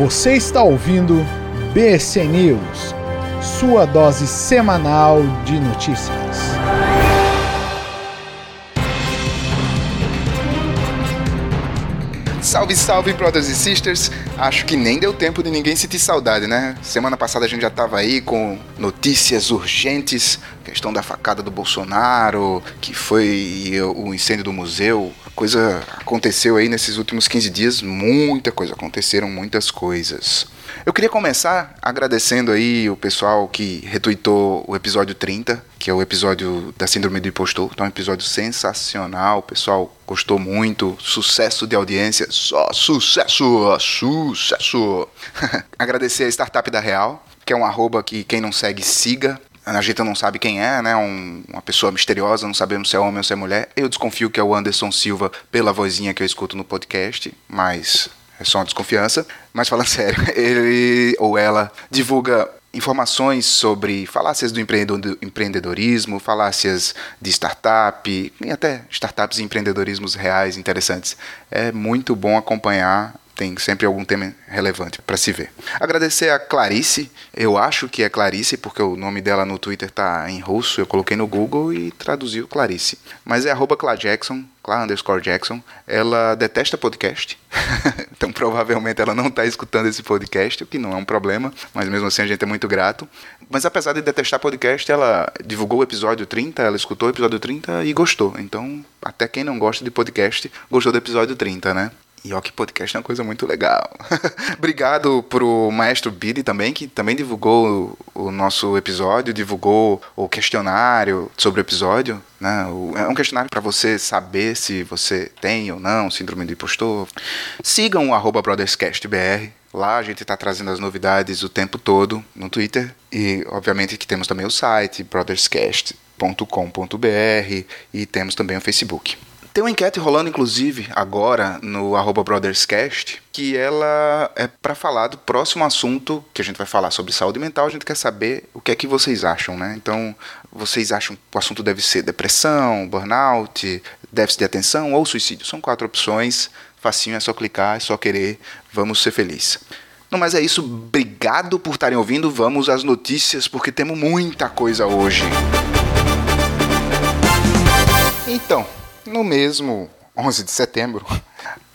Você está ouvindo BC News, sua dose semanal de notícias. Salve, salve, brothers e sisters! Acho que nem deu tempo de ninguém sentir saudade, né? Semana passada a gente já tava aí com notícias urgentes, questão da facada do Bolsonaro, que foi o incêndio do museu. Coisa aconteceu aí nesses últimos 15 dias, muita coisa, aconteceram muitas coisas. Eu queria começar agradecendo aí o pessoal que retweetou o episódio 30, que é o episódio da Síndrome do Impostor. Então, é um episódio sensacional, o pessoal gostou muito, sucesso de audiência, só sucesso, sucesso. Agradecer a Startup da Real, que é um arroba que quem não segue, siga. A gente não sabe quem é, né? Um, uma pessoa misteriosa, não sabemos se é homem ou se é mulher. Eu desconfio que é o Anderson Silva pela vozinha que eu escuto no podcast, mas é só uma desconfiança. Mas falando sério, ele ou ela divulga informações sobre falácias do empreendedorismo, falácias de startup e até startups e empreendedorismos reais interessantes. É muito bom acompanhar tem sempre algum tema relevante para se ver. Agradecer a Clarice, eu acho que é Clarice, porque o nome dela no Twitter está em russo, eu coloquei no Google e traduziu Clarice. Mas é arroba Jackson, Cla underscore Jackson. Ela detesta podcast, então provavelmente ela não está escutando esse podcast, o que não é um problema, mas mesmo assim a gente é muito grato. Mas apesar de detestar podcast, ela divulgou o episódio 30, ela escutou o episódio 30 e gostou. Então, até quem não gosta de podcast, gostou do episódio 30, né? E ó, que podcast é uma coisa muito legal. Obrigado pro maestro Billy também, que também divulgou o nosso episódio, divulgou o questionário sobre o episódio. Né? É um questionário para você saber se você tem ou não síndrome do impostor. Sigam o BrothersCastBR. Lá a gente está trazendo as novidades o tempo todo no Twitter. E, obviamente, que temos também o site, brotherscast.com.br e temos também o Facebook. Tem uma enquete rolando, inclusive, agora no BrothersCast, que ela é para falar do próximo assunto que a gente vai falar sobre saúde mental. A gente quer saber o que é que vocês acham, né? Então, vocês acham que o assunto deve ser depressão, burnout, déficit de atenção ou suicídio? São quatro opções. Facinho, é só clicar, é só querer. Vamos ser felizes. Não, mas é isso. Obrigado por estarem ouvindo. Vamos às notícias, porque temos muita coisa hoje. Então, no mesmo 11 de setembro,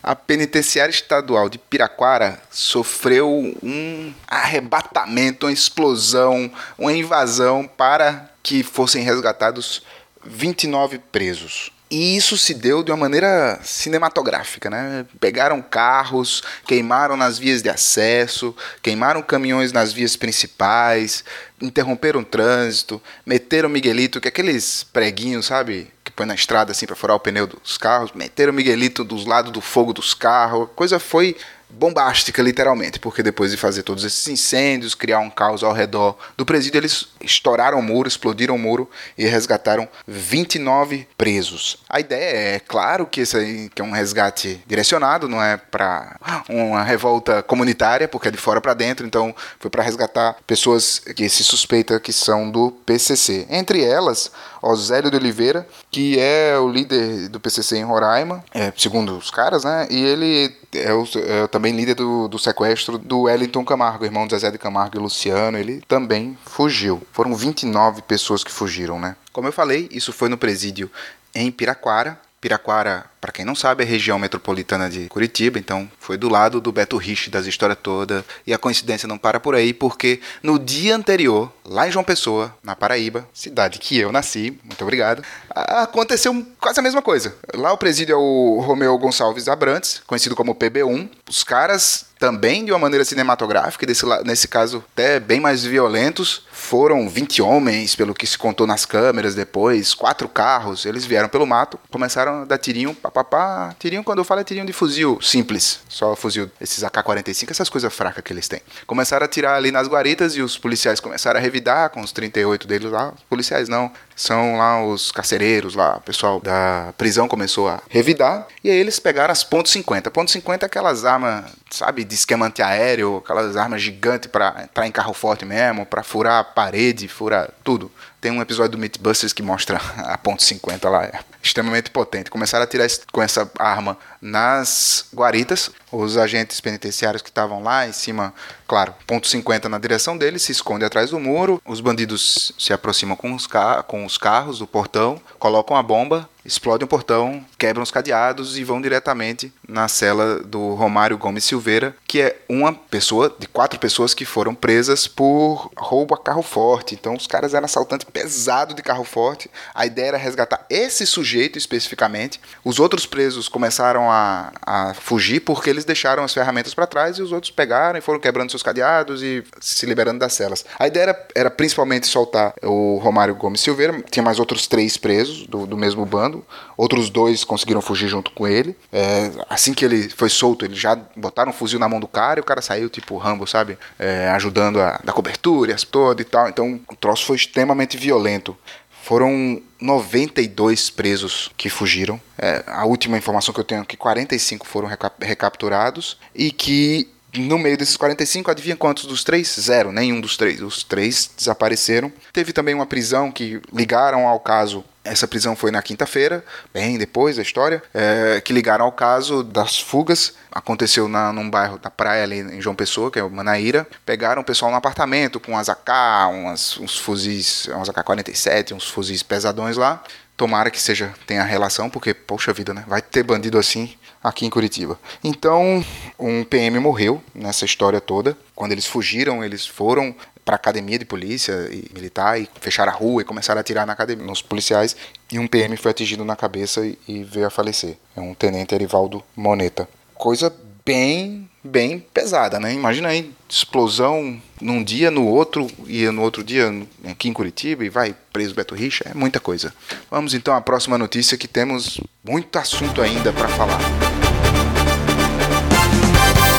a penitenciária estadual de Piraquara sofreu um arrebatamento, uma explosão, uma invasão para que fossem resgatados 29 presos. E isso se deu de uma maneira cinematográfica, né? Pegaram carros, queimaram nas vias de acesso, queimaram caminhões nas vias principais, interromperam o trânsito, meteram Miguelito, que é aqueles preguinhos, sabe? Põe na estrada assim para furar o pneu dos carros, meteram Miguelito dos lados do fogo dos carros. A coisa foi bombástica, literalmente, porque depois de fazer todos esses incêndios, criar um caos ao redor do presídio, eles estouraram o muro, explodiram o muro e resgataram 29 presos. A ideia é, claro, que esse aí que é um resgate direcionado, não é para uma revolta comunitária, porque é de fora para dentro, então foi para resgatar pessoas que se suspeita que são do PCC. Entre elas, Osélio de Oliveira, que é o líder do PCC em Roraima, é, segundo os caras, né? E ele é, o, é também líder do, do sequestro do Wellington Camargo, irmão de Zezé de Camargo e Luciano. Ele também fugiu. Foram 29 pessoas que fugiram, né? Como eu falei, isso foi no presídio em Piraquara. Piraquara para quem não sabe, é a região metropolitana de Curitiba, então foi do lado do Beto Rich das histórias toda. E a coincidência não para por aí, porque no dia anterior, lá em João Pessoa, na Paraíba, cidade que eu nasci, muito obrigado, aconteceu quase a mesma coisa. Lá o presídio é o Romeu Gonçalves Abrantes, conhecido como PB1. Os caras também de uma maneira cinematográfica, desse, nesse caso até bem mais violentos. Foram 20 homens, pelo que se contou nas câmeras depois, quatro carros, eles vieram pelo mato, começaram a dar tirinho, papá. Tirinho, quando eu falo, é tirinho de fuzil simples. Só fuzil, esses AK-45, essas coisas fracas que eles têm. Começaram a tirar ali nas guaritas e os policiais começaram a revidar com os 38 deles lá. Os policiais não, são lá os carcereiros lá, o pessoal da prisão começou a revidar. E aí eles pegaram as ponto .50. Ponto .50 é aquelas armas, sabe, de esquema antiaéreo, aquelas armas gigantes para entrar em carro forte mesmo, para furar a parede, furar tudo. Tem um episódio do Mythbusters que mostra a ponto .50 lá, é extremamente potente. Começaram a tirar com essa arma nas guaritas. Os agentes penitenciários que estavam lá em cima, claro, ponto 50 na direção deles, se esconde atrás do muro. Os bandidos se aproximam com os, com os carros do portão, colocam a bomba, explodem o portão, quebram os cadeados e vão diretamente na cela do Romário Gomes Silveira, que é uma pessoa de quatro pessoas que foram presas por roubo a carro forte. Então os caras eram assaltantes pesado de carro forte. A ideia era resgatar esse sujeito especificamente. Os outros presos começaram a, a fugir porque eles deixaram as ferramentas para trás e os outros pegaram e foram quebrando seus cadeados e se liberando das celas. A ideia era, era principalmente soltar o Romário Gomes Silveira. Tinha mais outros três presos do, do mesmo bando outros dois conseguiram fugir junto com ele. É, assim que ele foi solto, eles já botaram um fuzil na mão do cara e o cara saiu tipo Rambo, sabe? É, ajudando a dar cobertura e toda e tal. Então o troço foi extremamente violento. Foram 92 presos que fugiram. É, a última informação que eu tenho é que 45 foram recapturados e que no meio desses 45, adivinha quantos dos três? Zero, nenhum dos três. Os três desapareceram. Teve também uma prisão que ligaram ao caso essa prisão foi na quinta-feira, bem depois da história, é, que ligaram ao caso das fugas. Aconteceu na, num bairro da praia ali em João Pessoa, que é o Manaíra. Pegaram o pessoal no apartamento com umas AK, umas, uns fuzis, umas AK-47, uns fuzis pesadões lá. Tomara que seja tenha relação, porque, poxa vida, né? Vai ter bandido assim aqui em Curitiba. Então, um PM morreu nessa história toda. Quando eles fugiram, eles foram para academia de polícia e militar e fecharam a rua e começaram a atirar na academia, nos policiais. E um PM foi atingido na cabeça e, e veio a falecer. É um tenente Erivaldo Moneta. Coisa bem, bem pesada, né? Imagina aí, explosão num dia, no outro, e no outro dia aqui em Curitiba, e vai preso Beto Richa, é muita coisa. Vamos então à próxima notícia que temos muito assunto ainda para falar.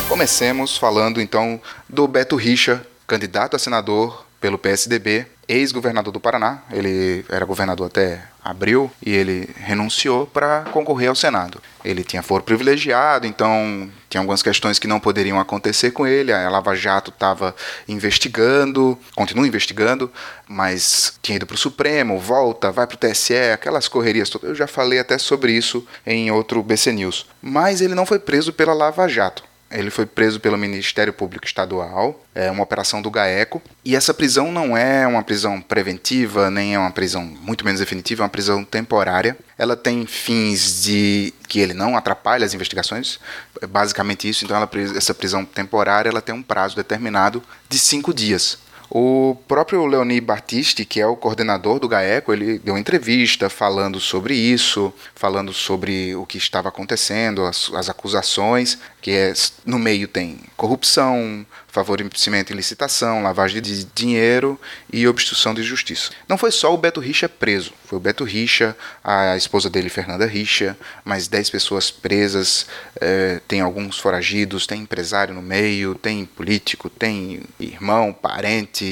Comecemos falando então do Beto Richa, candidato a senador pelo PSDB, ex-governador do Paraná. Ele era governador até abril e ele renunciou para concorrer ao Senado. Ele tinha foro privilegiado, então tinha algumas questões que não poderiam acontecer com ele. A Lava Jato estava investigando, continua investigando, mas tinha ido para o Supremo, volta, vai para o TSE, aquelas correrias todas. Eu já falei até sobre isso em outro BC News. Mas ele não foi preso pela Lava Jato. Ele foi preso pelo Ministério Público Estadual, é uma operação do GAECO, e essa prisão não é uma prisão preventiva, nem é uma prisão muito menos definitiva, é uma prisão temporária. Ela tem fins de que ele não atrapalhe as investigações, é basicamente isso. Então, ela, essa prisão temporária ela tem um prazo determinado de cinco dias. O próprio Leoni Battisti, que é o coordenador do GAECO, ele deu entrevista falando sobre isso, falando sobre o que estava acontecendo, as, as acusações, que é, no meio tem corrupção, favorecimento em licitação, lavagem de dinheiro e obstrução de justiça. Não foi só o Beto Richa preso, foi o Beto Richa, a esposa dele, Fernanda Richa, mais 10 pessoas presas, é, tem alguns foragidos, tem empresário no meio, tem político, tem irmão, parente,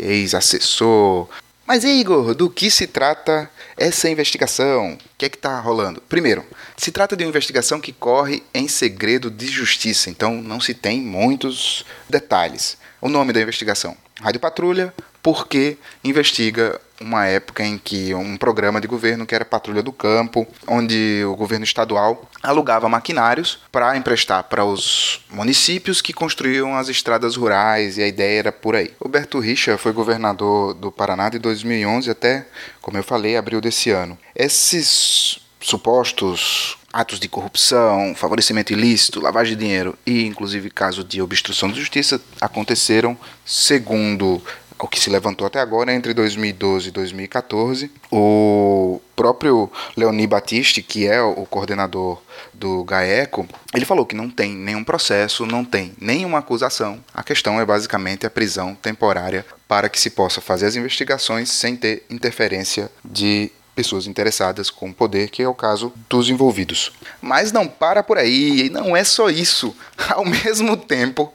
ex-assessor. Mas Igor, do que se trata essa investigação? O que é que está rolando? Primeiro, se trata de uma investigação que corre em segredo de justiça, então não se tem muitos detalhes. O nome da investigação: Rádio Patrulha, porque investiga uma época em que um programa de governo que era Patrulha do Campo, onde o governo estadual alugava maquinários para emprestar para os municípios que construíam as estradas rurais e a ideia era por aí. Roberto Richa foi governador do Paraná de 2011 até, como eu falei, abril desse ano. Esses supostos atos de corrupção, favorecimento ilícito, lavagem de dinheiro e inclusive caso de obstrução de justiça aconteceram segundo o que se levantou até agora entre 2012 e 2014. O próprio Leoni Batiste, que é o coordenador do GAECO, ele falou que não tem nenhum processo, não tem nenhuma acusação. A questão é basicamente a prisão temporária para que se possa fazer as investigações sem ter interferência de pessoas interessadas com poder, que é o caso dos envolvidos. Mas não para por aí, não é só isso. Ao mesmo tempo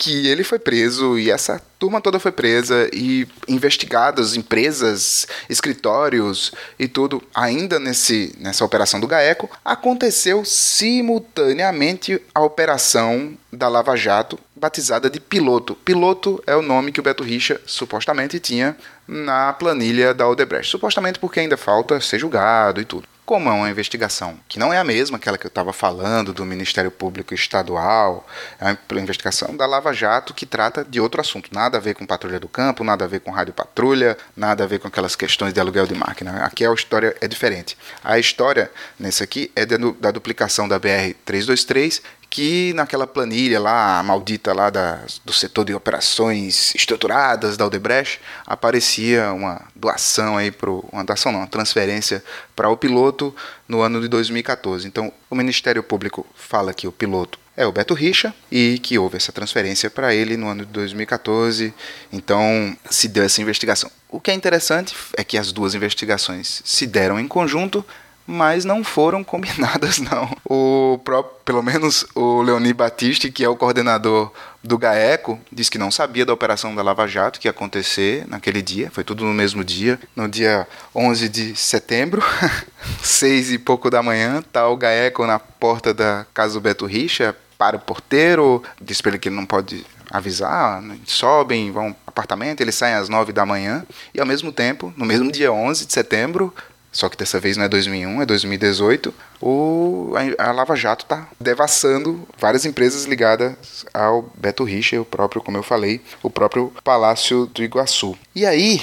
que ele foi preso e essa turma toda foi presa e investigadas empresas, escritórios e tudo, ainda nesse, nessa operação do GAECO, aconteceu simultaneamente a operação da Lava Jato, batizada de Piloto. Piloto é o nome que o Beto Richa supostamente tinha na planilha da Odebrecht. Supostamente porque ainda falta ser julgado e tudo. Como é uma investigação que não é a mesma aquela que eu estava falando do Ministério Público Estadual, é uma investigação da Lava Jato que trata de outro assunto, nada a ver com patrulha do campo, nada a ver com rádio patrulha, nada a ver com aquelas questões de aluguel de máquina. Aqui a história é diferente. A história nesse aqui é da duplicação da BR 323 que naquela planilha lá, maldita lá da, do setor de operações estruturadas da Odebrecht, aparecia uma doação aí pro, uma doação não, uma transferência para o piloto no ano de 2014. Então, o Ministério Público fala que o piloto é o Beto Richa e que houve essa transferência para ele no ano de 2014. Então, se deu essa investigação. O que é interessante é que as duas investigações se deram em conjunto, mas não foram combinadas não. O próprio, pelo menos o Leoni Batiste, que é o coordenador do GAECO, disse que não sabia da operação da Lava Jato que ia acontecer naquele dia, foi tudo no mesmo dia, no dia 11 de setembro, seis e pouco da manhã, tá o GAECO na porta da casa do Beto Richa, para o porteiro, diz para ele que ele não pode avisar, sobem, vão apartamento, eles saem às nove da manhã, e ao mesmo tempo, no mesmo dia 11 de setembro, só que dessa vez não é 2001, é 2018. O, a, Lava Jato está devassando várias empresas ligadas ao Beto Richa, o próprio, como eu falei, o próprio Palácio do Iguaçu. E aí,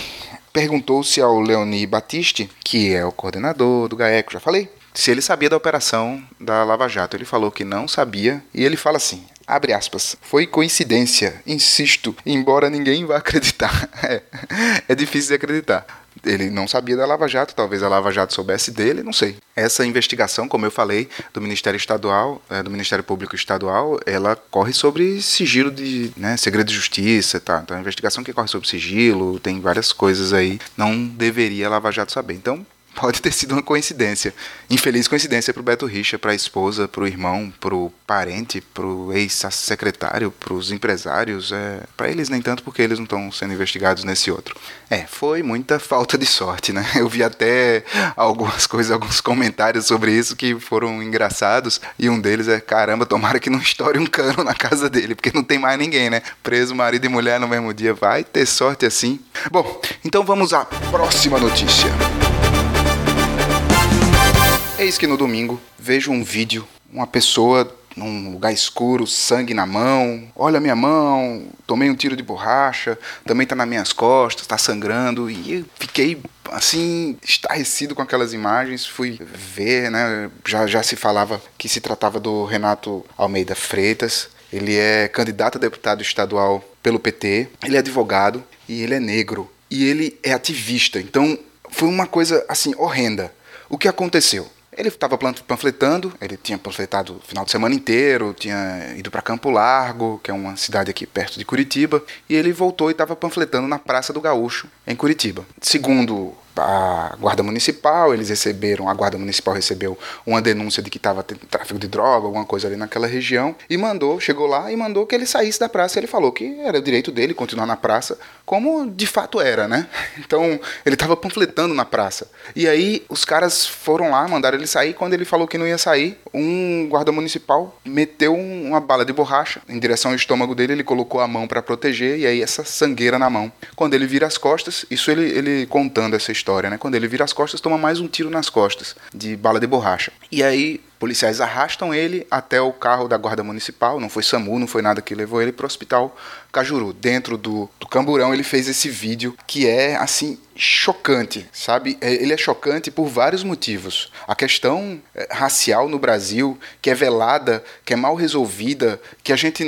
perguntou-se ao Leoni Batiste, que é o coordenador do GAECO, já falei, se ele sabia da operação da Lava Jato. Ele falou que não sabia, e ele fala assim: Abre aspas. Foi coincidência, insisto, embora ninguém vá acreditar. É, é difícil de acreditar ele não sabia da Lava Jato, talvez a Lava Jato soubesse dele, não sei. Essa investigação, como eu falei, do Ministério Estadual, é, do Ministério Público Estadual, ela corre sobre sigilo de, né, segredo de justiça, tá? Então, a investigação que corre sobre sigilo, tem várias coisas aí, não deveria a Lava Jato saber. Então, pode ter sido uma coincidência. Infeliz coincidência para o Beto Richa, para a esposa, para o irmão, para o parente, para o ex-secretário, para os empresários. É, para eles nem tanto, porque eles não estão sendo investigados nesse outro. É, foi muita falta de sorte, né? Eu vi até algumas coisas, alguns comentários sobre isso que foram engraçados. E um deles é: caramba, tomara que não estoure um cano na casa dele, porque não tem mais ninguém, né? Preso marido e mulher no mesmo dia. Vai ter sorte assim. Bom, então vamos à próxima notícia. Eis que no domingo vejo um vídeo, uma pessoa num lugar escuro, sangue na mão. Olha minha mão, tomei um tiro de borracha, também está nas minhas costas, está sangrando. E fiquei assim, estarrecido com aquelas imagens. Fui ver, né? Já, já se falava que se tratava do Renato Almeida Freitas. Ele é candidato a deputado estadual pelo PT, ele é advogado e ele é negro. E ele é ativista. Então foi uma coisa assim horrenda. O que aconteceu? Ele estava panfletando, ele tinha panfletado o final de semana inteiro, tinha ido para Campo Largo, que é uma cidade aqui perto de Curitiba, e ele voltou e estava panfletando na Praça do Gaúcho, em Curitiba. Segundo a Guarda Municipal, eles receberam, a Guarda Municipal recebeu uma denúncia de que estava tendo tráfico de droga, alguma coisa ali naquela região, e mandou, chegou lá e mandou que ele saísse da praça. Ele falou que era o direito dele continuar na praça, como de fato era, né? Então, ele estava panfletando na praça. E aí, os caras foram lá, mandaram ele sair. Quando ele falou que não ia sair, um guarda municipal meteu uma bala de borracha em direção ao estômago dele, ele colocou a mão para proteger, e aí essa sangueira na mão. Quando ele vira as costas, isso ele, ele contando essa história história, né? Quando ele vira as costas, toma mais um tiro nas costas, de bala de borracha. E aí, policiais arrastam ele até o carro da guarda municipal, não foi SAMU, não foi nada que levou ele para o hospital Cajuru. Dentro do, do camburão, ele fez esse vídeo que é, assim, chocante, sabe? É, ele é chocante por vários motivos. A questão é, racial no Brasil, que é velada, que é mal resolvida, que a gente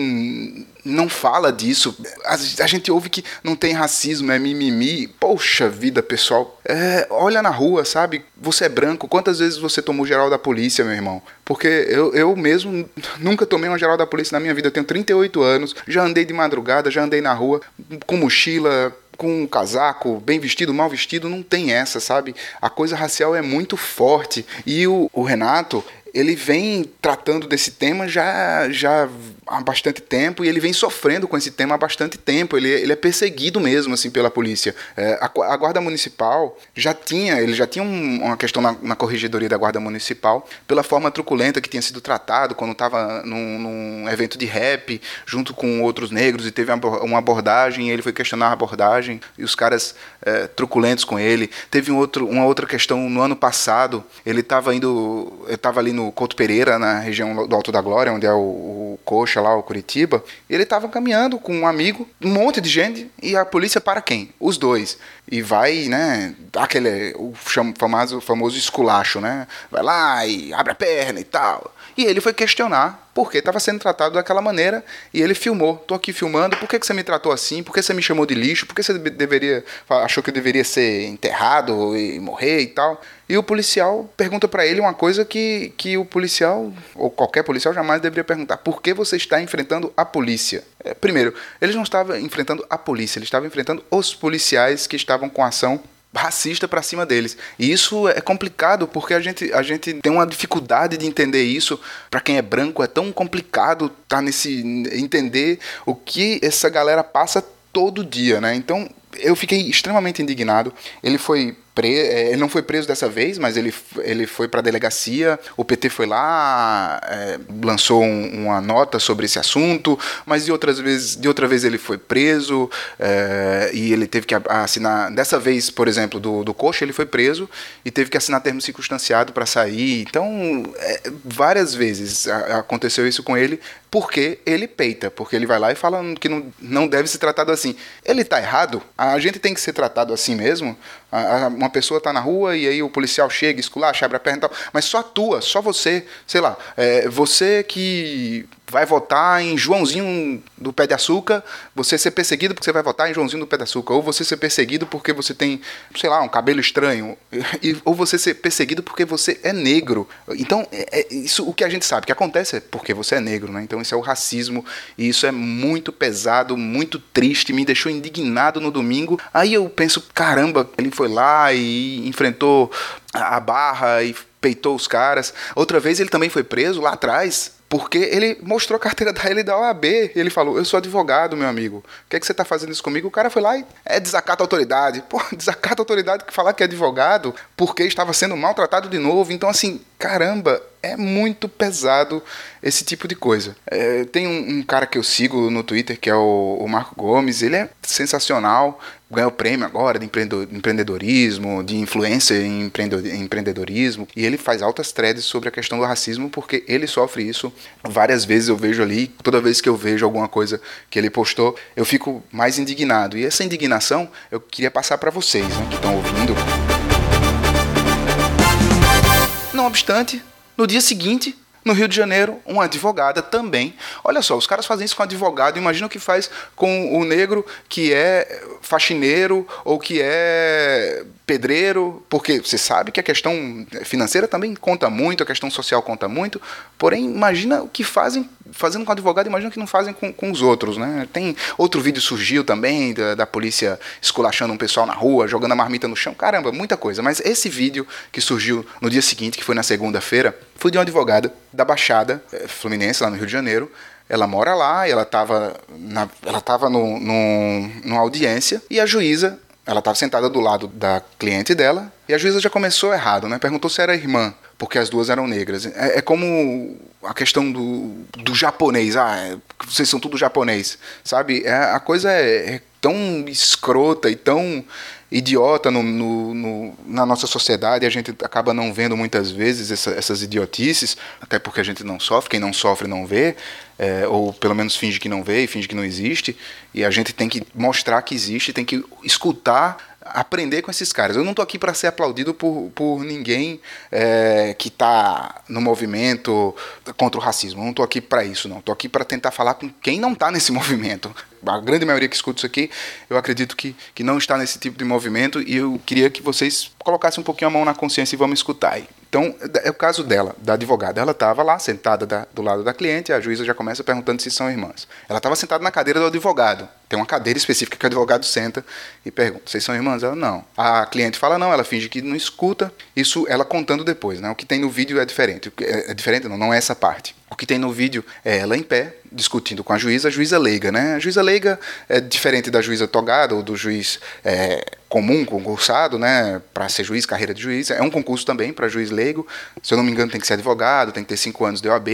não fala disso. A, a, gente ouve que não tem racismo, é mimimi. Poxa vida, pessoal. É, olha na rua, sabe? Você é branco. Quantas vezes você tomou geral da polícia, meu irmão? Porque eu, eu mesmo nunca tomei uma geral da polícia na minha vida. Eu tenho 38 anos, já andei de madrugada, já andei na rua com mochila, com um casaco, bem vestido, mal vestido, não tem essa, sabe? A coisa racial é muito forte. E o, o Renato, ele vem tratando desse tema já, já há bastante tempo e ele vem sofrendo com esse tema há bastante tempo. Ele, ele é perseguido mesmo assim pela polícia. É, a, a, guarda municipal já tinha, ele já tinha um, uma questão na, na, corregedoria da guarda municipal pela forma truculenta que tinha sido tratado quando estava num, num, evento de rap junto com outros negros e teve uma, abordagem e ele foi questionar a abordagem e os caras é, truculentos com ele. Teve um outro, uma outra questão no ano passado. Ele estava indo, estava ali no Couto Pereira na região do Alto da Glória, onde é o, o Coxa lá, o Curitiba, ele estava caminhando com um amigo, um monte de gente, e a polícia para quem? Os dois. E vai, né, aquele, o famoso, famoso esculacho, né? Vai lá e abre a perna e tal. E ele foi questionar por que estava sendo tratado daquela maneira e ele filmou. Tô aqui filmando, por que, que você me tratou assim? Por que você me chamou de lixo? Por que você deveria achou que eu deveria ser enterrado e morrer e tal? E o policial pergunta para ele uma coisa que, que o policial, ou qualquer policial, jamais deveria perguntar: por que você está enfrentando a polícia? É, primeiro, ele não estava enfrentando a polícia, ele estava enfrentando os policiais que estavam com ação racista para cima deles. E isso é complicado porque a gente, a gente tem uma dificuldade de entender isso. Para quem é branco é tão complicado tá nesse entender o que essa galera passa todo dia, né? Então, eu fiquei extremamente indignado. Ele foi ele não foi preso dessa vez, mas ele, ele foi para a delegacia. O PT foi lá, é, lançou um, uma nota sobre esse assunto, mas de outras vezes, de outra vez ele foi preso é, e ele teve que assinar. Dessa vez, por exemplo, do, do Coxa, ele foi preso e teve que assinar termo circunstanciado para sair. Então, é, várias vezes aconteceu isso com ele porque ele peita, porque ele vai lá e fala que não, não deve ser tratado assim. Ele está errado? A gente tem que ser tratado assim mesmo? Uma pessoa está na rua e aí o policial chega, esculacha, abre a perna e tal, mas só tua, só você, sei lá, é, você que vai votar em Joãozinho do Pé de Açúcar, você ser perseguido porque você vai votar em Joãozinho do Pé de Açúcar, ou você ser perseguido porque você tem, sei lá, um cabelo estranho, e, ou você ser perseguido porque você é negro. Então, é, é, isso o que a gente sabe que acontece é porque você é negro, né? Então, isso é o racismo, e isso é muito pesado, muito triste, me deixou indignado no domingo. Aí eu penso, caramba, ele foi lá e enfrentou a barra e peitou os caras. Outra vez ele também foi preso lá atrás porque ele mostrou a carteira da ele da OAB. Ele falou: Eu sou advogado, meu amigo. O que é que você está fazendo isso comigo? O cara foi lá e é desacata a autoridade. Pô, desacata a autoridade que falar que é advogado porque estava sendo maltratado de novo. Então, assim, caramba, é muito pesado esse tipo de coisa. É, tem um, um, cara que eu sigo no Twitter que é o, o Marco Gomes. Ele é sensacional ganhou prêmio agora de empreendedorismo, de influência em empreendedorismo, e ele faz altas threads sobre a questão do racismo porque ele sofre isso várias vezes. Eu vejo ali, toda vez que eu vejo alguma coisa que ele postou, eu fico mais indignado. E essa indignação eu queria passar para vocês né, que estão ouvindo. Não obstante, no dia seguinte no Rio de Janeiro, uma advogada também. Olha só, os caras fazem isso com advogado. Imagina o que faz com o negro que é faxineiro ou que é pedreiro, porque você sabe que a questão financeira também conta muito, a questão social conta muito. Porém, imagina o que fazem fazendo com advogado, imagina o que não fazem com, com os outros, né? Tem outro vídeo surgiu também da, da polícia esculachando um pessoal na rua, jogando a marmita no chão. Caramba, muita coisa. Mas esse vídeo que surgiu no dia seguinte, que foi na segunda-feira, foi de uma advogada da Baixada eh, Fluminense, lá no Rio de Janeiro. Ela mora lá ela estava ela no, no, numa audiência e a juíza, ela estava sentada do lado da cliente dela e a juíza já começou errado, né? Perguntou se era irmã, porque as duas eram negras. É, é como a questão do, do japonês. Ah, é, vocês são tudo japonês, sabe? É, a coisa é, é tão escrota e tão idiota no, no, no, na nossa sociedade, a gente acaba não vendo muitas vezes essa, essas idiotices, até porque a gente não sofre, quem não sofre não vê, é, ou pelo menos finge que não vê e finge que não existe, e a gente tem que mostrar que existe, tem que escutar aprender com esses caras. Eu não estou aqui para ser aplaudido por, por ninguém é, que está no movimento contra o racismo. Eu não estou aqui para isso, não. Estou aqui para tentar falar com quem não está nesse movimento. A grande maioria que escuta isso aqui, eu acredito que, que não está nesse tipo de movimento e eu queria que vocês colocassem um pouquinho a mão na consciência e vamos escutar aí. Então, é o caso dela, da advogada. Ela estava lá, sentada da, do lado da cliente, a juíza já começa perguntando se são irmãs. Ela estava sentada na cadeira do advogado. Tem uma cadeira específica que o advogado senta e pergunta: vocês são irmãs? Ela não. A cliente fala não, ela finge que não escuta. Isso ela contando depois, né? O que tem no vídeo é diferente. É, é diferente, não, não é essa parte. O que tem no vídeo é ela em pé, discutindo com a juíza, a juíza leiga, né? A juíza leiga é diferente da juíza togada ou do juiz é, comum, concursado, né? Para ser juiz, carreira de juiz. É um concurso também para juiz leigo. Se eu não me engano, tem que ser advogado, tem que ter cinco anos de OAB,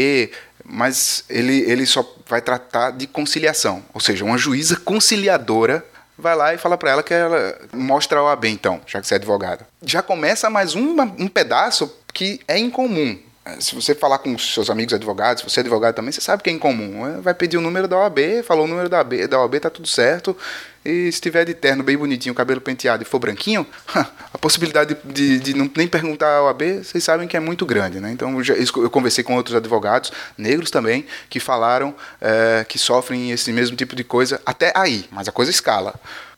mas ele, ele só vai tratar de conciliação. Ou seja, uma juíza conciliadora vai lá e fala para ela que ela mostra a OAB, então, já que você é advogada. Já começa mais um, um pedaço que é incomum. Se você falar com seus amigos advogados, se você é advogado também, você sabe que é incomum. É, vai pedir o número da OAB, falou o número da OAB, da OAB tá tudo certo. E se tiver de terno bem bonitinho, cabelo penteado e for branquinho, a possibilidade de, de não nem perguntar a OAB, vocês sabem que é muito grande. Né? Então eu conversei com outros advogados, negros também, que falaram é, que sofrem esse mesmo tipo de coisa até aí, mas a coisa escala.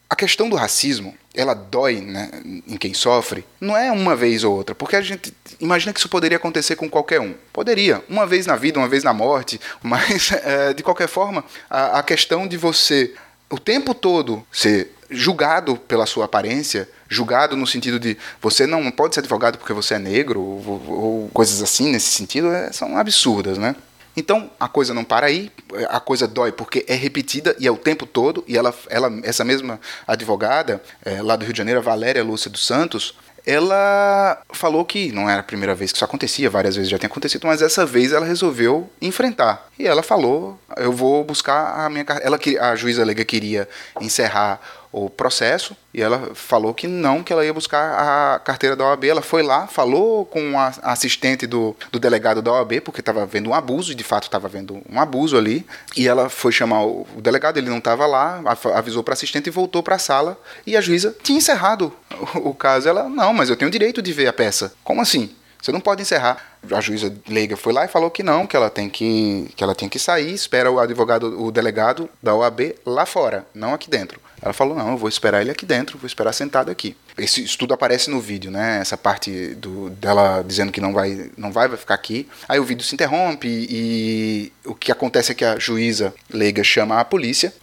A questão do racismo, ela dói né, em quem sofre, não é uma vez ou outra, porque a gente imagina que isso poderia acontecer com qualquer um. Poderia, uma vez na vida, uma vez na morte, mas é, de qualquer forma, a, a questão de você o tempo todo ser julgado pela sua aparência, julgado no sentido de você não pode ser advogado porque você é negro, ou, ou coisas assim nesse sentido, é, são absurdas, né? Então a coisa não para aí, a coisa dói porque é repetida e é o tempo todo. E ela, ela essa mesma advogada é, lá do Rio de Janeiro, a Valéria Lúcia dos Santos, ela falou que não era a primeira vez que isso acontecia, várias vezes já tinha acontecido, mas dessa vez ela resolveu enfrentar. E ela falou: eu vou buscar a minha ela A juíza Lega queria encerrar o processo e ela falou que não, que ela ia buscar a carteira da OAB. Ela foi lá, falou com a assistente do, do delegado da OAB, porque estava vendo um abuso, e de fato estava vendo um abuso ali. E ela foi chamar o, o delegado, ele não estava lá, avisou para a assistente e voltou para a sala. E a juíza tinha encerrado o, o caso. Ela, não, mas eu tenho o direito de ver a peça. Como assim? Você não pode encerrar. A juíza leiga foi lá e falou que não, que ela tem que, que ela tem que sair, espera o advogado, o delegado da OAB lá fora, não aqui dentro. Ela falou: não, eu vou esperar ele aqui dentro, vou esperar sentado aqui. Esse estudo aparece no vídeo, né? Essa parte do, dela dizendo que não vai, não vai, vai ficar aqui. Aí o vídeo se interrompe e o que acontece é que a juíza leiga chama a polícia,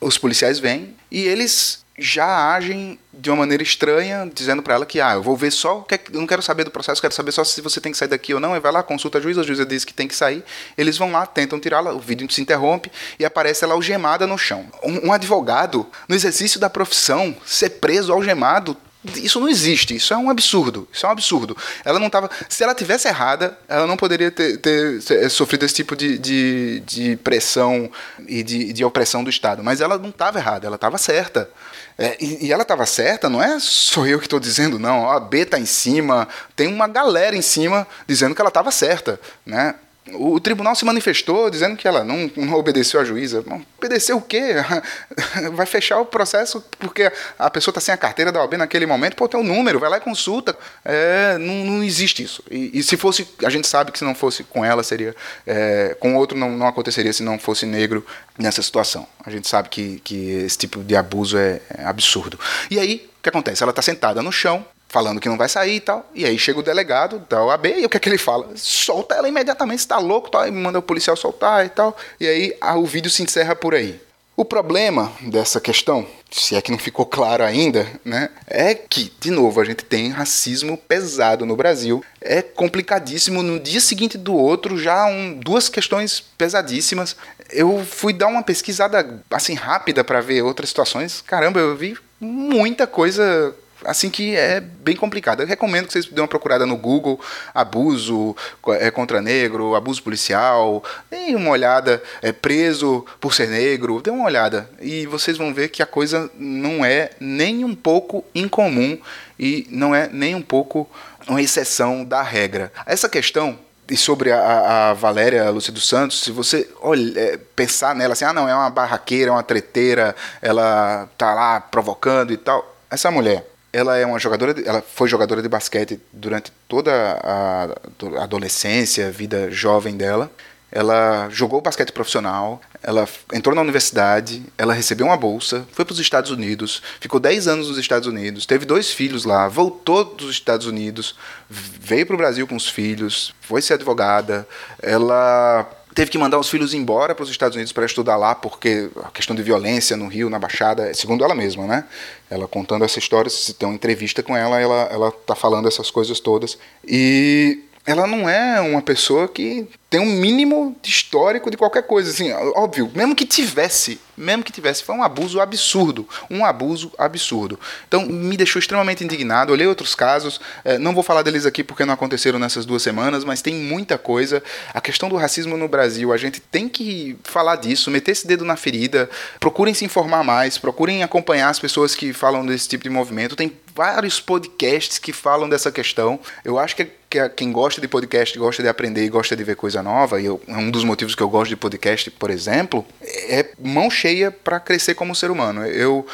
os policiais vêm e eles já agem de uma maneira estranha, dizendo para ela que ah, eu vou ver só, eu não quero saber do processo, quero saber só se você tem que sair daqui ou não. E vai lá, consulta a juíza, a juíza diz que tem que sair. Eles vão lá, tentam tirá-la, o vídeo se interrompe e aparece ela algemada no chão. Um, um advogado, no exercício da profissão, ser preso algemado isso não existe, isso é um absurdo. Isso é um absurdo. Ela não estava. Se ela tivesse errada, ela não poderia ter, ter, ter sofrido esse tipo de, de, de pressão e de, de opressão do Estado. Mas ela não estava errada, ela estava certa. É, e, e, ela estava certa, não é só eu que estou dizendo, não. A B está em cima, tem uma galera em cima dizendo que ela estava certa. Né? O, tribunal se manifestou dizendo que ela não, não obedeceu à juíza. Obedeceu o quê? Vai fechar o processo porque a pessoa está sem a carteira da OAB naquele momento. Pô, tem um número, vai lá e consulta. É, não, não, existe isso. E, e, se fosse, a gente sabe que se não fosse com ela, seria. É, com outro não, não aconteceria se não fosse negro nessa situação. A gente sabe que, que esse tipo de abuso é, é absurdo. E aí, o que acontece? Ela está sentada no chão, falando que não vai sair e tal. E aí chega o delegado da OAB e o que é que ele fala? Solta ela imediatamente, está louco, tal, e manda o policial soltar e tal. E aí a, o vídeo se encerra por aí. O problema dessa questão, se é que não ficou claro ainda, né, é que, de novo, a gente tem racismo pesado no Brasil. É complicadíssimo. No dia seguinte do outro, já um, duas questões pesadíssimas. Eu fui dar uma pesquisada assim rápida para ver outras situações. Caramba, eu vi muita coisa assim que é bem complicado. Eu recomendo que vocês dêem uma procurada no Google, abuso é, contra negro, abuso policial, deem uma olhada, é, preso por ser negro, dê uma olhada. E vocês vão ver que a coisa não é nem um pouco incomum e não é nem um pouco uma exceção da regra. Essa questão e sobre a, a Valéria Lúcia dos Santos, se você olha, é, pensar nela assim, ah não, é uma barraqueira, é uma treteira, ela tá lá provocando e tal. Essa mulher, ela é uma jogadora, de, ela foi jogadora de basquete durante toda a, adolescência, vida jovem dela. Ela jogou basquete profissional, ela entrou na universidade, ela recebeu uma bolsa, foi para os Estados Unidos, ficou 10 anos nos Estados Unidos, teve dois filhos lá, voltou dos Estados Unidos, veio para o Brasil com os filhos, foi ser advogada, ela teve que mandar os filhos embora para os Estados Unidos para estudar lá, porque a questão de violência no Rio, na Baixada, segundo ela mesma, né? Ela contando essa história, se tem uma entrevista com ela, ela, ela tá falando essas coisas todas. E ela não é uma pessoa que tem um mínimo de histórico de qualquer coisa. Assim, óbvio, mesmo que tivesse, mesmo que tivesse, foi um abuso absurdo. Um abuso absurdo. Então me deixou extremamente indignado. Olhei outros casos, é, não vou falar deles aqui porque não aconteceram nessas duas semanas, mas tem muita coisa. A questão do racismo no Brasil, a gente tem que falar disso, meter esse dedo na ferida. Procurem se informar mais, procurem acompanhar as pessoas que falam desse tipo de movimento. Tem vários podcasts que falam dessa questão. Eu acho que, que quem gosta de podcast, gosta de aprender e gosta de ver coisa nova, e é um dos motivos que eu gosto de podcast, por exemplo, é mão cheia para crescer como ser humano. Eu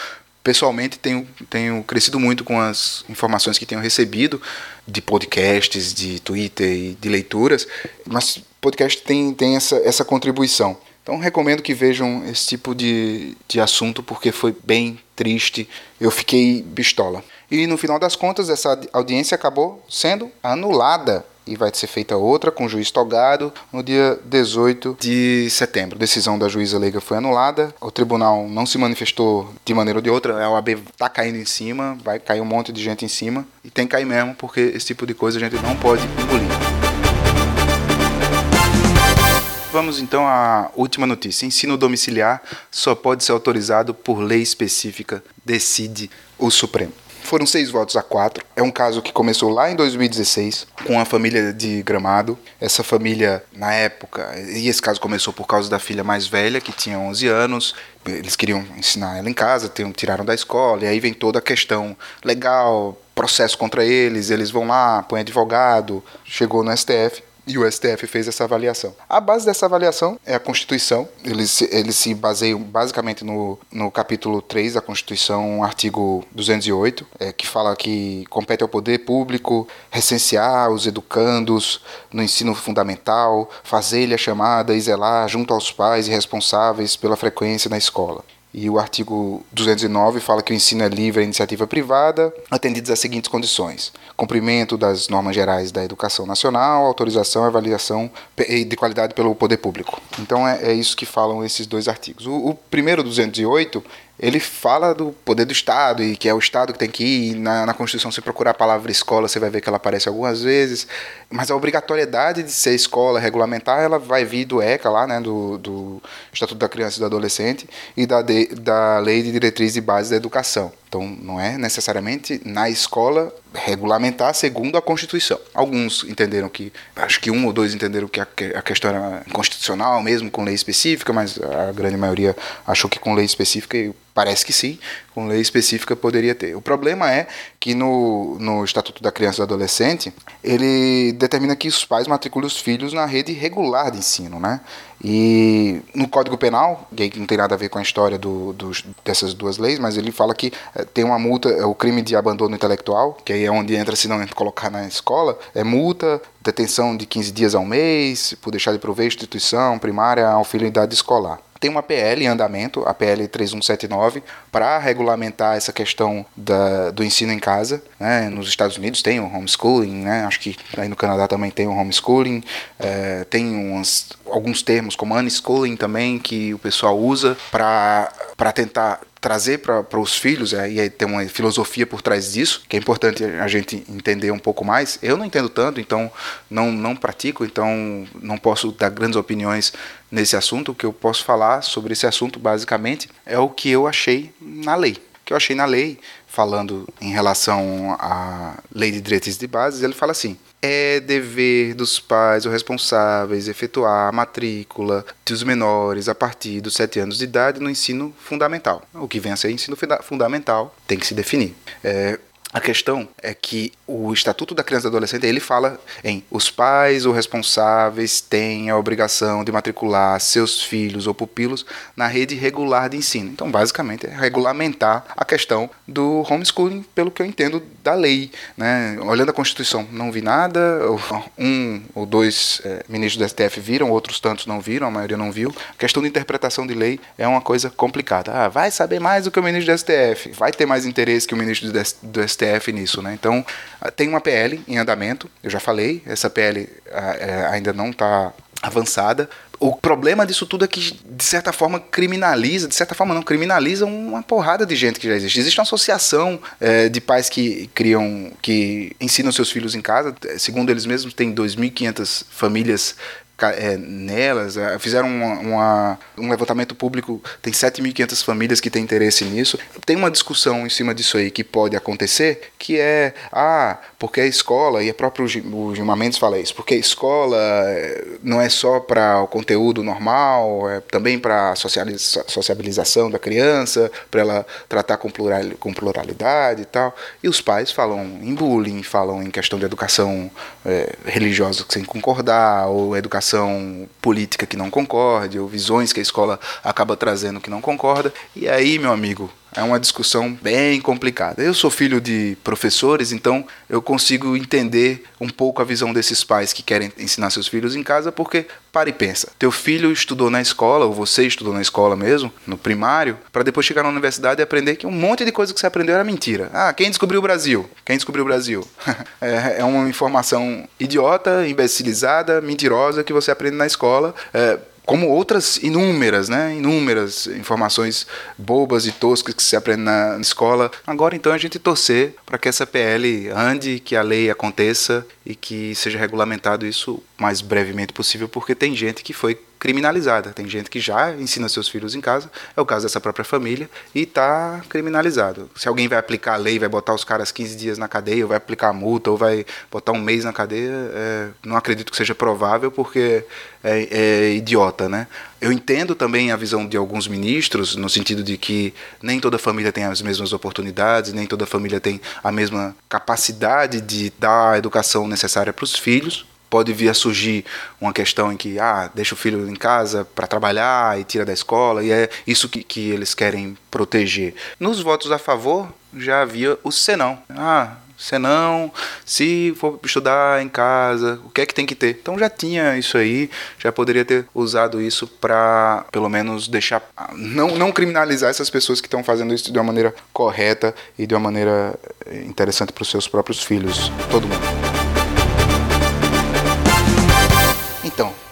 pessoalmente tenho, tenho crescido muito com as informações que tenho recebido de podcasts, de Twitter e de leituras, mas podcast tem, tem essa, essa contribuição. Então recomendo que vejam esse tipo de, de assunto porque foi bem triste. Eu fiquei pistola. E no final das contas, essa audiência acabou sendo anulada e vai ser feita outra com o juiz togado no dia 18 de setembro. A decisão da juíza leiga foi anulada, o tribunal não se manifestou de maneira ou de outra, a OAB tá caindo em cima, vai cair um monte de gente em cima, e tem que cair mesmo, porque esse tipo de coisa a gente não pode engolir. Vamos então à última notícia. Ensino domiciliar só pode ser autorizado por lei específica, decide o Supremo. Foram seis votos a quatro. É um caso que começou lá em 2016 com a família de Gramado. Essa família, na época, e esse caso começou por causa da filha mais velha, que tinha 11 anos. Eles queriam ensinar ela em casa, tiraram da escola, e aí vem toda a questão legal, processo contra eles. Eles vão lá, põe advogado, chegou no STF e o STF fez essa avaliação. A base dessa avaliação é a Constituição. Eles, eles se baseiam basicamente no, no capítulo 3 da Constituição, artigo 208, é, que fala que compete ao poder público recensear os educandos no ensino fundamental, fazer-lhe a chamada e zelar junto aos pais e responsáveis pela frequência na escola. E o artigo 209 fala que o ensino é livre à iniciativa privada, atendidos às seguintes condições: cumprimento das normas gerais da educação nacional, autorização e avaliação de qualidade pelo poder público. Então é, é isso que falam esses dois artigos. O, o primeiro 208 ele fala do poder do Estado e que é o Estado que tem que ir. Na, na Constituição, se procurar a palavra escola, você vai ver que ela aparece algumas vezes. Mas a obrigatoriedade de ser escola regulamentar, ela vai vir do ECA, lá, né, do, do Estatuto da Criança e do Adolescente, e da, de, da Lei de Diretriz e Bases da Educação. Então, não é necessariamente na escola regulamentar segundo a Constituição. Alguns entenderam que, acho que um ou dois entenderam que a, questão era constitucional mesmo, com lei específica, mas a grande maioria achou que com lei específica, e parece que sim, com lei específica poderia ter. O problema é que no, no Estatuto da Criança e do Adolescente, ele determina que os pais matriculem os filhos na rede regular de ensino, né? E no Código Penal, que não tem nada a ver com a história do, do, dessas duas leis, mas ele fala que é, tem uma multa, é o crime de abandono intelectual, que aí é onde entra se não colocar na escola, é multa, detenção de 15 dias ao mês, por deixar de prover instituição primária ao filho em idade escolar. Tem uma PL em andamento, a PL 3179, para regulamentar essa questão da, do ensino em casa. Né? Nos Estados Unidos tem o homeschooling, né? acho que aí no Canadá também tem o homeschooling. É, tem umas, alguns termos como unschooling também que o pessoal usa para tentar trazer para os filhos, é, e aí tem uma filosofia por trás disso, que é importante a gente entender um pouco mais. Eu não entendo tanto, então não, não pratico, então não posso dar grandes opiniões nesse assunto. O que eu posso falar sobre esse assunto, basicamente, é o que eu achei na lei. O que eu achei na lei, falando em relação à lei de diretrizes de bases, ele fala assim: é dever dos pais ou responsáveis efetuar a matrícula dos menores a partir dos 7 anos de idade no ensino fundamental. O que vem a ser ensino fundamental tem que se definir. É, a questão é que o Estatuto da Criança e do Adolescente ele fala em os pais ou responsáveis têm a obrigação de matricular seus filhos ou pupilos na rede regular de ensino. Então, basicamente, é regulamentar a questão do homeschooling, pelo que eu entendo da lei. Né? Olhando a Constituição, não vi nada. Um ou dois é, ministros do STF viram, outros tantos não viram, a maioria não viu. A questão de interpretação de lei é uma coisa complicada. Ah, vai saber mais do que o ministro do STF, vai ter mais interesse que o ministro do STF nisso, né? Então, tem uma PL em andamento, eu já falei, essa PL é, ainda não está avançada. O problema disso tudo é que, de certa forma, criminaliza, de certa forma não, criminaliza uma porrada de gente que já existe. Existe uma associação é, de pais que criam, que ensinam seus filhos em casa. Segundo eles mesmos, tem 2.500 famílias é, nelas, é, fizeram uma, uma, um levantamento público, tem 7.500 famílias que têm interesse nisso. Tem uma discussão em cima disso aí que pode acontecer, que é, ah, porque a escola, e a próprio o Gilmar Mendes fala isso, porque a escola é, não é só para o conteúdo normal, é também para a sociabilização da criança, para ela tratar com, plural, com pluralidade e tal. E os pais falam em bullying, falam em questão de educação é, religiosa sem concordar, ou educação política que não concorde, ou visões que a escola acaba trazendo que não concorda. E aí, meu amigo, é uma discussão bem complicada. Eu sou filho de professores, então eu consigo entender um pouco a visão desses pais que querem ensinar seus filhos em casa, porque para e pensa. Teu filho estudou na escola, ou você estudou na escola mesmo, no primário, para depois chegar na universidade e aprender que um monte de coisa que você aprendeu era mentira. Ah, quem descobriu o Brasil? Quem descobriu o Brasil? é, é, uma informação idiota, imbecilizada, mentirosa que você aprende na escola. É, como outras inúmeras, né? Inúmeras informações bobas e toscas que se aprende na escola. Agora então a gente torcer para que essa PL ande, que a lei aconteça e que seja regulamentado isso o mais brevemente possível, porque tem gente que foi criminalizada. Tem gente que já ensina seus filhos em casa, é o caso dessa própria família, e está criminalizado. Se alguém vai aplicar a lei, vai botar os caras 15 dias na cadeia, ou vai aplicar a multa, ou vai botar um mês na cadeia, é, não acredito que seja provável, porque é, é idiota, né? Eu entendo também a visão de alguns ministros, no sentido de que nem toda família tem as mesmas oportunidades, nem toda família tem a mesma capacidade de dar a educação necessária para os filhos pode vir a surgir uma questão em que ah, deixa o filho em casa para trabalhar e tira da escola, e é isso que, que eles querem proteger. Nos votos a favor, já havia o senão. Ah, senão, se for estudar em casa, o que é que tem que ter? Então já tinha isso aí, já poderia ter usado isso para pelo menos deixar não não criminalizar essas pessoas que estão fazendo isso de uma maneira correta e de uma maneira interessante para os seus próprios filhos, todo mundo.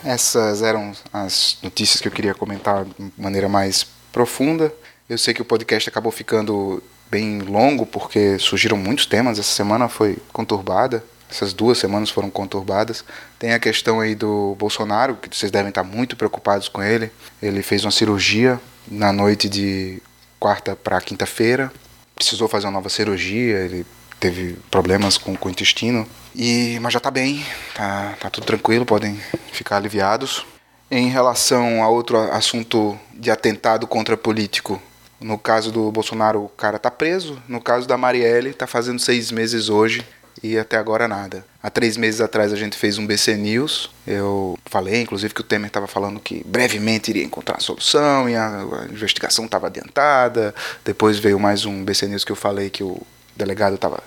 Essas eram as notícias que eu queria comentar de maneira mais profunda. Eu sei que o podcast acabou ficando bem longo porque surgiram muitos temas. Essa semana foi conturbada. Essas duas semanas foram conturbadas. Tem a questão aí do Bolsonaro, que vocês devem estar muito preocupados com ele. Ele fez uma cirurgia na noite de quarta para quinta-feira. Precisou fazer uma nova cirurgia. Ele teve problemas com, com o intestino. E, mas já está bem, tá, tá tudo tranquilo, podem ficar aliviados. Em relação a outro assunto de atentado contra político, no caso do Bolsonaro, o cara tá preso. No caso da Marielle, tá fazendo seis meses hoje e até agora nada. Há três meses atrás a gente fez um BC News. Eu falei, inclusive, que o Temer estava falando que brevemente iria encontrar a solução e a, a investigação estava adiantada. Depois veio mais um BC News que eu falei que o delegado estava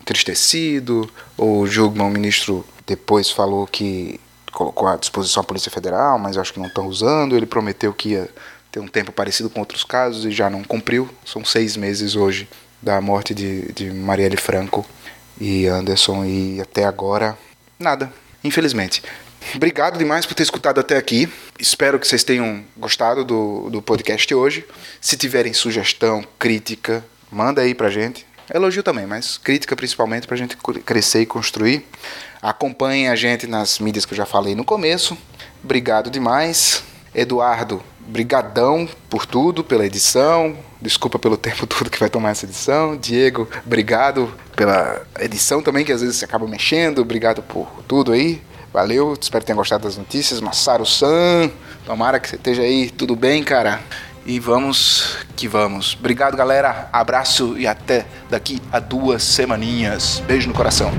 entristecido. O Jugman, o ministro, depois falou que colocou à disposição a Polícia Federal, mas acho que não estão usando. Ele prometeu que ia ter um tempo parecido com outros casos e já não cumpriu. São seis meses hoje da morte de, de Marielle Franco e Anderson e até agora nada, infelizmente. Obrigado demais por ter escutado até aqui. Espero que vocês tenham gostado do, do podcast hoje. Se tiverem sugestão, crítica, manda aí pra gente. Elogio também, mas crítica principalmente para a gente crescer e construir. Acompanhem a gente nas mídias que eu já falei no começo. Obrigado demais. Eduardo, brigadão por tudo, pela edição. Desculpa pelo tempo todo que vai tomar essa edição. Diego, obrigado pela edição também, que às vezes você acaba mexendo. Obrigado por tudo aí. Valeu, espero que tenham gostado das notícias. Massaro San, tomara que você esteja aí tudo bem, cara. E vamos que vamos. Obrigado, galera. Abraço e até daqui a duas semaninhas. Beijo no coração.